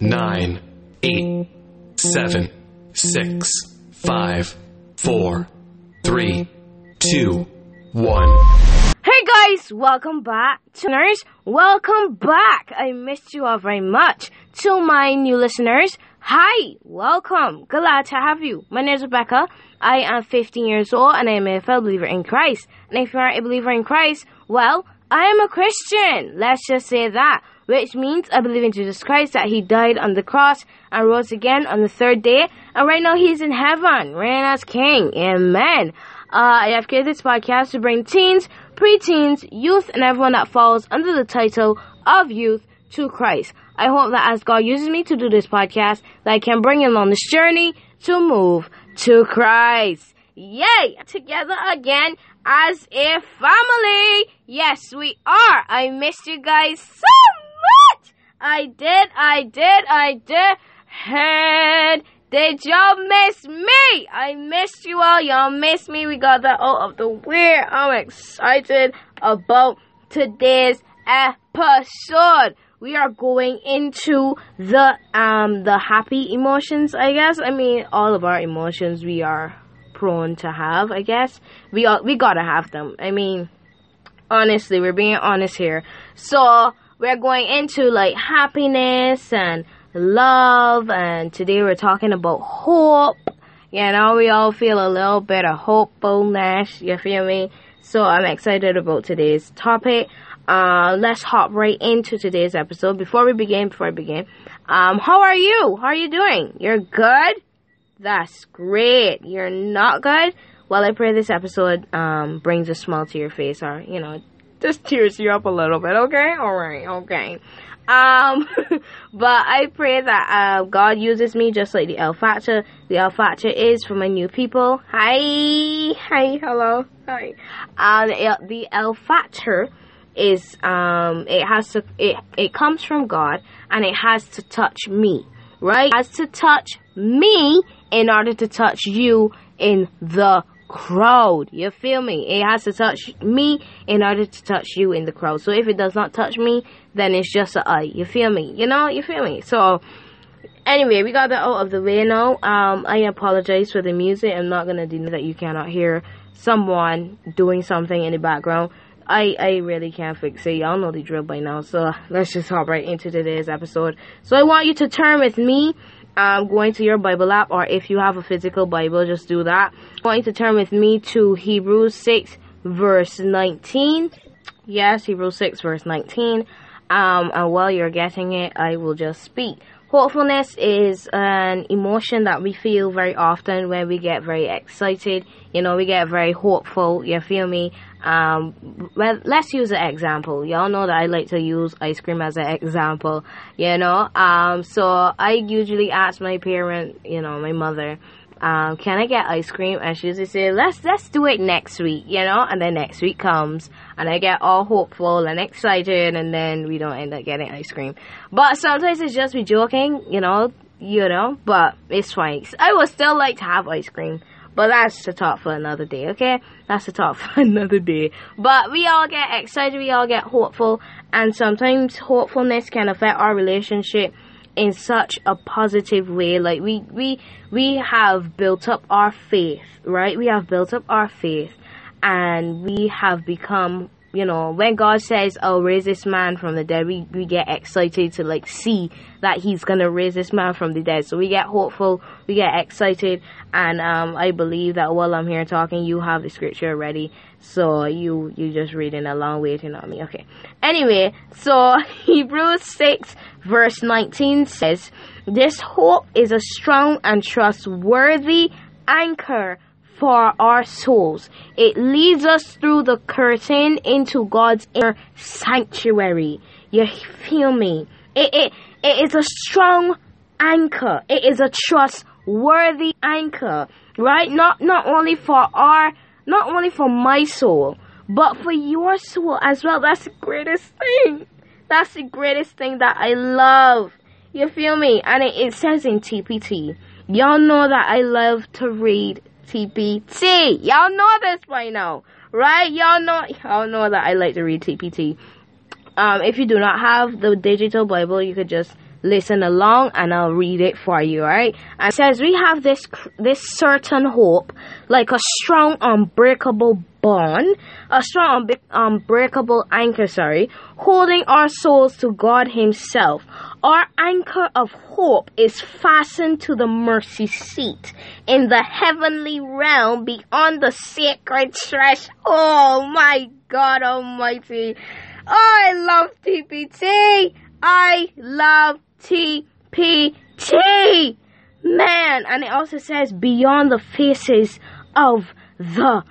nine, eight, seven, six, five, four, three, two, one. Hey guys, welcome back to listeners. Welcome back. I missed you all very much. To my new listeners, hi, welcome. Glad to have you. My name is Rebecca. I am 15 years old and I am a fellow believer in Christ. And if you aren't a believer in Christ, well, I am a Christian. Let's just say that. Which means I believe in Jesus Christ that He died on the cross and rose again on the third day. And right now He's in heaven, reigning as King. Amen. Uh, I have created this podcast to bring teens, preteens, youth, and everyone that falls under the title of youth to Christ. I hope that as God uses me to do this podcast, that I can bring you on this journey to move to Christ. Yay! Together again as a family. Yes, we are. I missed you guys so much. I did, I did, I did. And did y'all miss me? I missed you all. Y'all missed me. We got that out of the way. I'm excited about today's episode. We are going into the um the happy emotions, I guess. I mean, all of our emotions we are prone to have, I guess. We all, we gotta have them. I mean, honestly, we're being honest here. So we're going into like happiness and love, and today we're talking about hope. You know, we all feel a little bit of hopefulness. You feel me? So I'm excited about today's topic. Uh, let's hop right into today's episode. Before we begin, before I begin, um, how are you? How are you doing? You're good? That's great. You're not good? Well, I pray this episode, um, brings a smile to your face or, you know, just tears you up a little bit, okay? Alright, okay. Um, but I pray that, uh, God uses me just like the L factor. The L factor is for my new people. Hi, hi, hello, hi. Uh, the L, the factor is um it has to it it comes from God and it has to touch me, right? Has to touch me in order to touch you in the crowd. You feel me? It has to touch me in order to touch you in the crowd. So if it does not touch me, then it's just a I. You feel me? You know, you feel me? So anyway, we got that out of the way now. Um, I apologize for the music. I'm not gonna deny that you cannot hear someone doing something in the background. I, I really can't fix it. Y'all know the drill by now. So let's just hop right into today's episode. So I want you to turn with me. Um, going to your Bible app, or if you have a physical Bible, just do that. I want you to turn with me to Hebrews 6, verse 19. Yes, Hebrews 6, verse 19. Um, and while you're getting it, I will just speak. Hopefulness is an emotion that we feel very often when we get very excited. You know, we get very hopeful. You feel me? Um, well, let's use an example. Y'all know that I like to use ice cream as an example. You know, um, so I usually ask my parent, you know, my mother, um, can I get ice cream? And she usually say, let's, let's do it next week, you know? And then next week comes and I get all hopeful and excited and then we don't end up getting ice cream. But sometimes it's just me joking, you know, you know, but it's fine. I would still like to have ice cream. But that's the talk for another day, okay? That's the talk for another day. But we all get excited, we all get hopeful, and sometimes hopefulness can affect our relationship in such a positive way like we we we have built up our faith right? We have built up our faith and we have become you know when god says oh raise this man from the dead we, we get excited to like see that he's gonna raise this man from the dead. So we get hopeful we get excited and um i believe that while i'm here talking you have the scripture ready. So you you just reading along waiting on me. Okay. Anyway so hebrews 6 verse 19 says this hope is a strong and trustworthy anchor for our souls. It leads us through the curtain into God's inner sanctuary. You feel me? It, it, it is a strong anchor. It is a trustworthy anchor, right? Not, not only for our, not only for my soul, but for your soul as well. That's the greatest thing. That's the greatest thing that I love. You feel me? And it, it says in TPT. Y'all know that I love to read TPT. Y'all know this by now, right? Y'all know y'all know that I like to read TPT. Um, if you do not have the digital Bible, you could just listen along and I'll read it for you, alright? It says, We have this, this certain hope, like a strong, unbreakable bond, a strong, unbreakable anchor, sorry, holding our souls to God Himself. Our anchor of hope is fastened to the mercy seat in the heavenly realm beyond the sacred threshold. Oh my God Almighty. I love TPT. I love TPT. Man, and it also says beyond the faces of the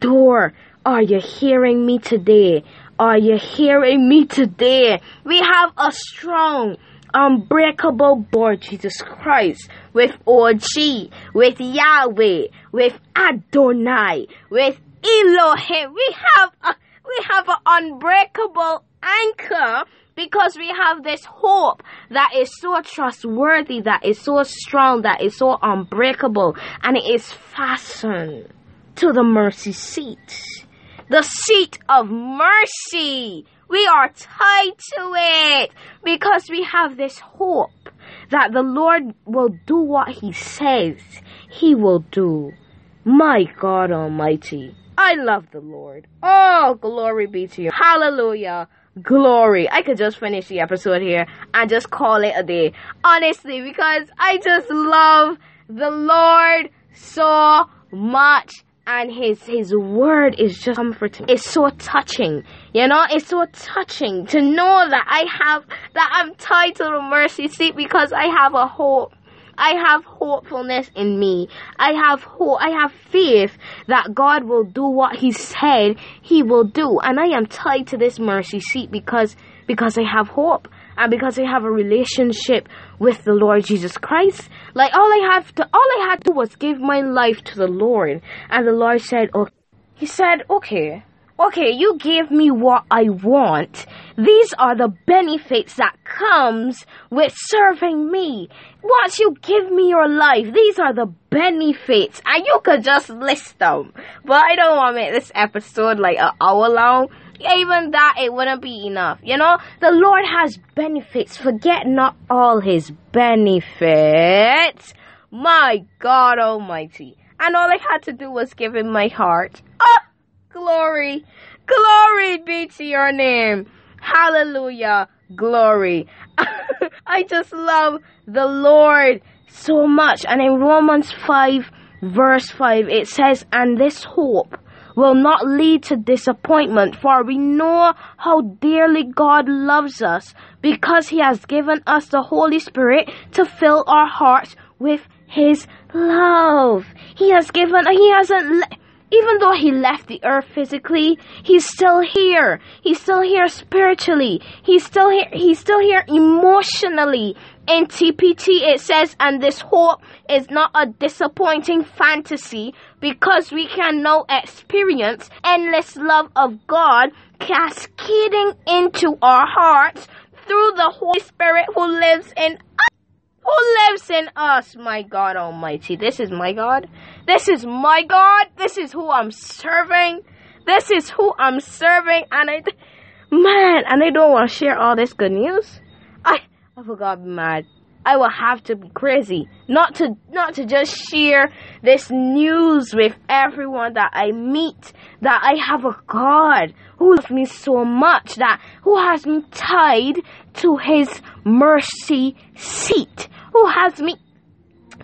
door. Are you hearing me today? Are you hearing me today? We have a strong, unbreakable board, Jesus Christ, with OG, with Yahweh, with Adonai, with Elohim. We have a, we have an unbreakable anchor because we have this hope that is so trustworthy, that is so strong, that is so unbreakable, and it is fastened to the mercy seat. The seat of mercy. We are tied to it because we have this hope that the Lord will do what He says He will do. My God Almighty. I love the Lord. Oh, glory be to you. Hallelujah. Glory. I could just finish the episode here and just call it a day. Honestly, because I just love the Lord so much and his his word is just comforting. It's so touching. You know, it's so touching to know that I have that I'm tied to the mercy seat because I have a hope. I have hopefulness in me. I have hope. I have faith that God will do what He said He will do, and I am tied to this mercy seat because because I have hope and because I have a relationship with the Lord Jesus Christ. Like all I have to, all I had to was give my life to the Lord, and the Lord said, "Oh," He said, "Okay." Okay, you gave me what I want. These are the benefits that comes with serving me. Once you give me your life, these are the benefits, and you could just list them. But I don't want to make this episode like an hour long even that it wouldn't be enough. You know, the Lord has benefits. Forget not all his benefits. My God Almighty. And all I had to do was give him my heart. Oh, glory. Glory be to your name. Hallelujah. Glory. I just love the Lord so much. And in Romans 5 verse 5, it says, and this hope will not lead to disappointment, for we know how dearly God loves us because He has given us the Holy Spirit to fill our hearts with His love. He has given, He hasn't, le- even though He left the earth physically, He's still here. He's still here spiritually. He's still here, He's still here emotionally. In TPT, it says, and this hope is not a disappointing fantasy because we can now experience endless love of God cascading into our hearts through the Holy Spirit who lives in us. Who lives in us, my God Almighty? This is my God. This is my God. This is who I'm serving. This is who I'm serving. And I, man, and I don't want to share all this good news. I, I forgot mad. I will have to be crazy. Not to not to just share this news with everyone that I meet that I have a God who loves me so much that who has me tied to his mercy seat who has me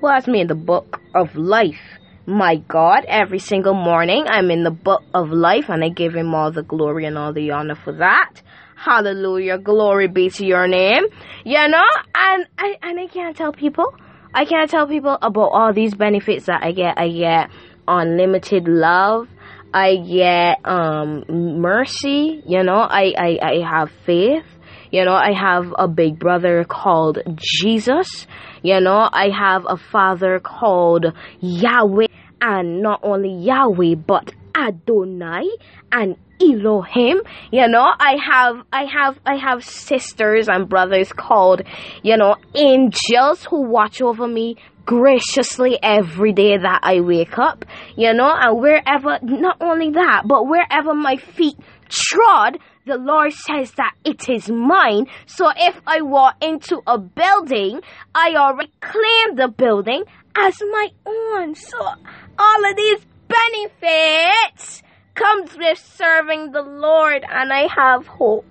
who has me in the book of life. My God every single morning I'm in the book of life and I give him all the glory and all the honor for that Hallelujah. Glory be to your name. You know, and I and I can't tell people. I can't tell people about all these benefits that I get. I get unlimited love. I get um mercy, you know, I, I, I have faith. You know, I have a big brother called Jesus. You know, I have a father called Yahweh. And not only Yahweh, but Adonai and Elohim. You know, I have, I have, I have sisters and brothers called, you know, angels who watch over me graciously every day that I wake up. You know, and wherever, not only that, but wherever my feet trod, the Lord says that it is mine. So if I walk into a building, I already claim the building as my own. So all of these benefits comes with serving the Lord and I have hope.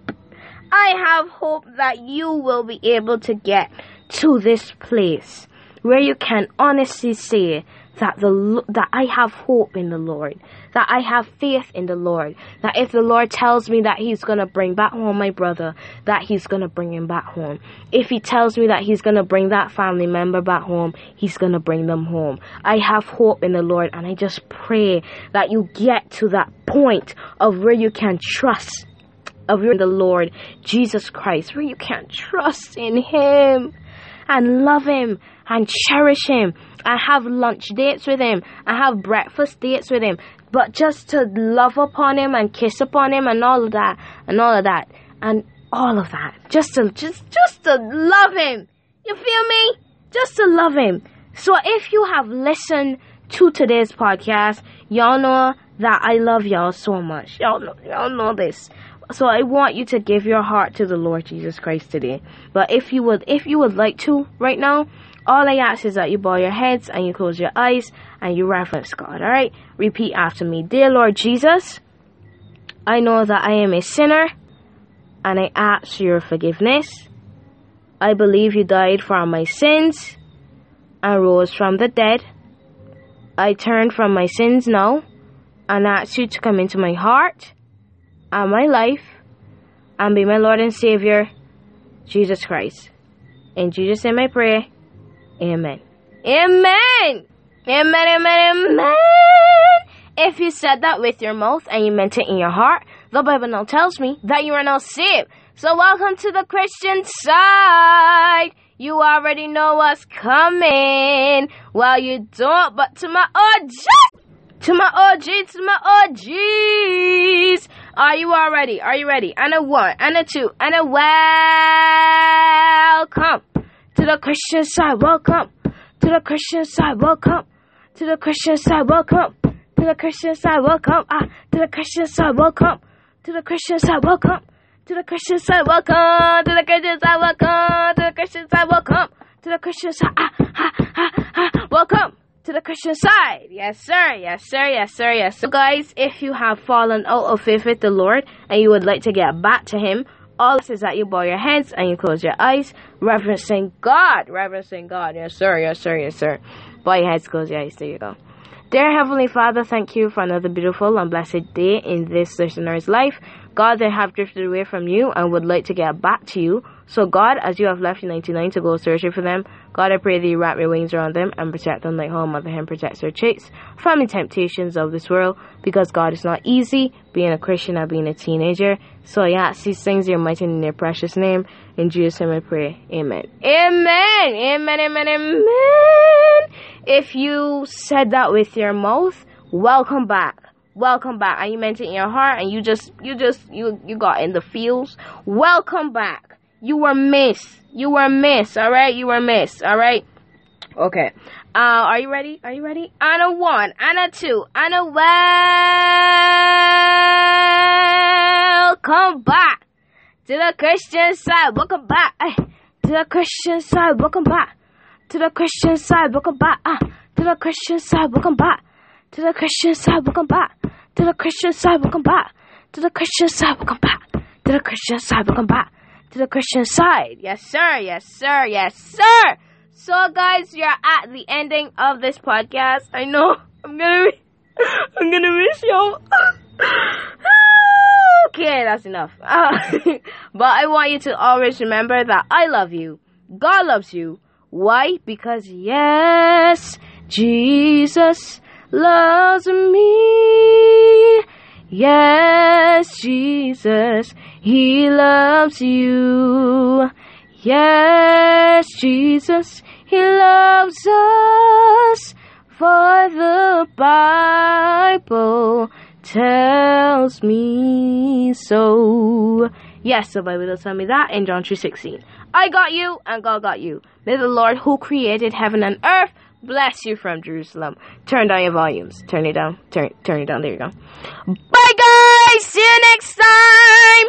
I have hope that you will be able to get to this place where you can honestly say that the that I have hope in the Lord, that I have faith in the Lord, that if the Lord tells me that he's going to bring back home my brother, that he's going to bring him back home. If he tells me that he's going to bring that family member back home, he's going to bring them home. I have hope in the Lord and I just pray that you get to that point of where you can trust of the Lord Jesus Christ, where you can trust in him and love him and cherish him and have lunch dates with him and have breakfast dates with him. But just to love upon him and kiss upon him and all of that and all of that and all of that. Just to just just to love him. You feel me? Just to love him. So if you have listened to today's podcast, y'all know that I love y'all so much. Y'all know, y'all know this. So I want you to give your heart to the Lord Jesus Christ today. But if you would, if you would like to right now, all I ask is that you bow your heads and you close your eyes and you reverence God. All right. Repeat after me, dear Lord Jesus. I know that I am a sinner, and I ask your forgiveness. I believe you died for my sins and rose from the dead. I turn from my sins now and ask you to come into my heart and my life and be my Lord and Savior, Jesus Christ. In Jesus' name I pray. Amen. Amen. Amen, amen, amen. If you said that with your mouth and you meant it in your heart, the Bible now tells me that you are now saved. So welcome to the Christian side. You already know what's coming. Well, you don't, but to my OG, to my OG, to my OGs. Are you all ready? Are you ready? And a one, and a two, and a welcome to the Christian side. Welcome to the Christian side. Welcome to the Christian side. Welcome to the Christian side. Welcome ah to the Christian side. Welcome to the Christian side. Welcome to the Christian side. Welcome to the Christian side. Welcome to the Christian side. Welcome to the Christian side. Ah ha ha ha. Welcome to the Christian side. Yes, sir. Yes, sir. Yes, sir. Yes. So, guys, if you have fallen out of faith with the Lord and you would like to get back to Him, all this is that you bow your heads and you close your eyes, reverencing God. Reverencing God. Yes, sir. Yes, sir. Yes, sir. Bow your heads, close your eyes. There you go. Dear Heavenly Father, thank you for another beautiful and blessed day in this listener's life. God, they have drifted away from you and would like to get back to you. So, God, as you have left your 99 to go searching for them, God, I pray that you wrap your wings around them and protect them like how Mother Hen protects her chicks from the temptations of this world. Because, God, it's not easy being a Christian and being a teenager. So, yeah, these things in your mighty and your precious name. In Jesus' name I pray. Amen. Amen. Amen. Amen. Amen. If you said that with your mouth, welcome back welcome back. And you meant it in your heart and you just you just you you got in the feels welcome back. You were missed. You were missed all right? You were missed all right? Okay. Uh are you ready? Are you ready? And a one and a two and a welcome back to the christian side. Welcome back Ay, to the christian side. Welcome back to the christian side. Welcome back ah to the christian side. Welcome back to the Christian side, welcome back. To the Christian side, welcome back. To the Christian side, welcome back. To the Christian side, welcome back. To the Christian side. Yes, sir. Yes, sir. Yes, sir. So, guys, you're at the ending of this podcast. I know I'm gonna, be, I'm gonna miss y'all. okay, that's enough. Uh, but I want you to always remember that I love you. God loves you. Why? Because yes, Jesus loves me. Yes, Jesus, He loves you. Yes, Jesus, He loves us. For the Bible tells me so. Yes, the Bible does tell me that in John 3.16. I got you and God got you. May the Lord who created heaven and earth bless you from Jerusalem. Turn down your volumes. Turn it down. Turn turn it down. There you go. Bye guys. See you next time.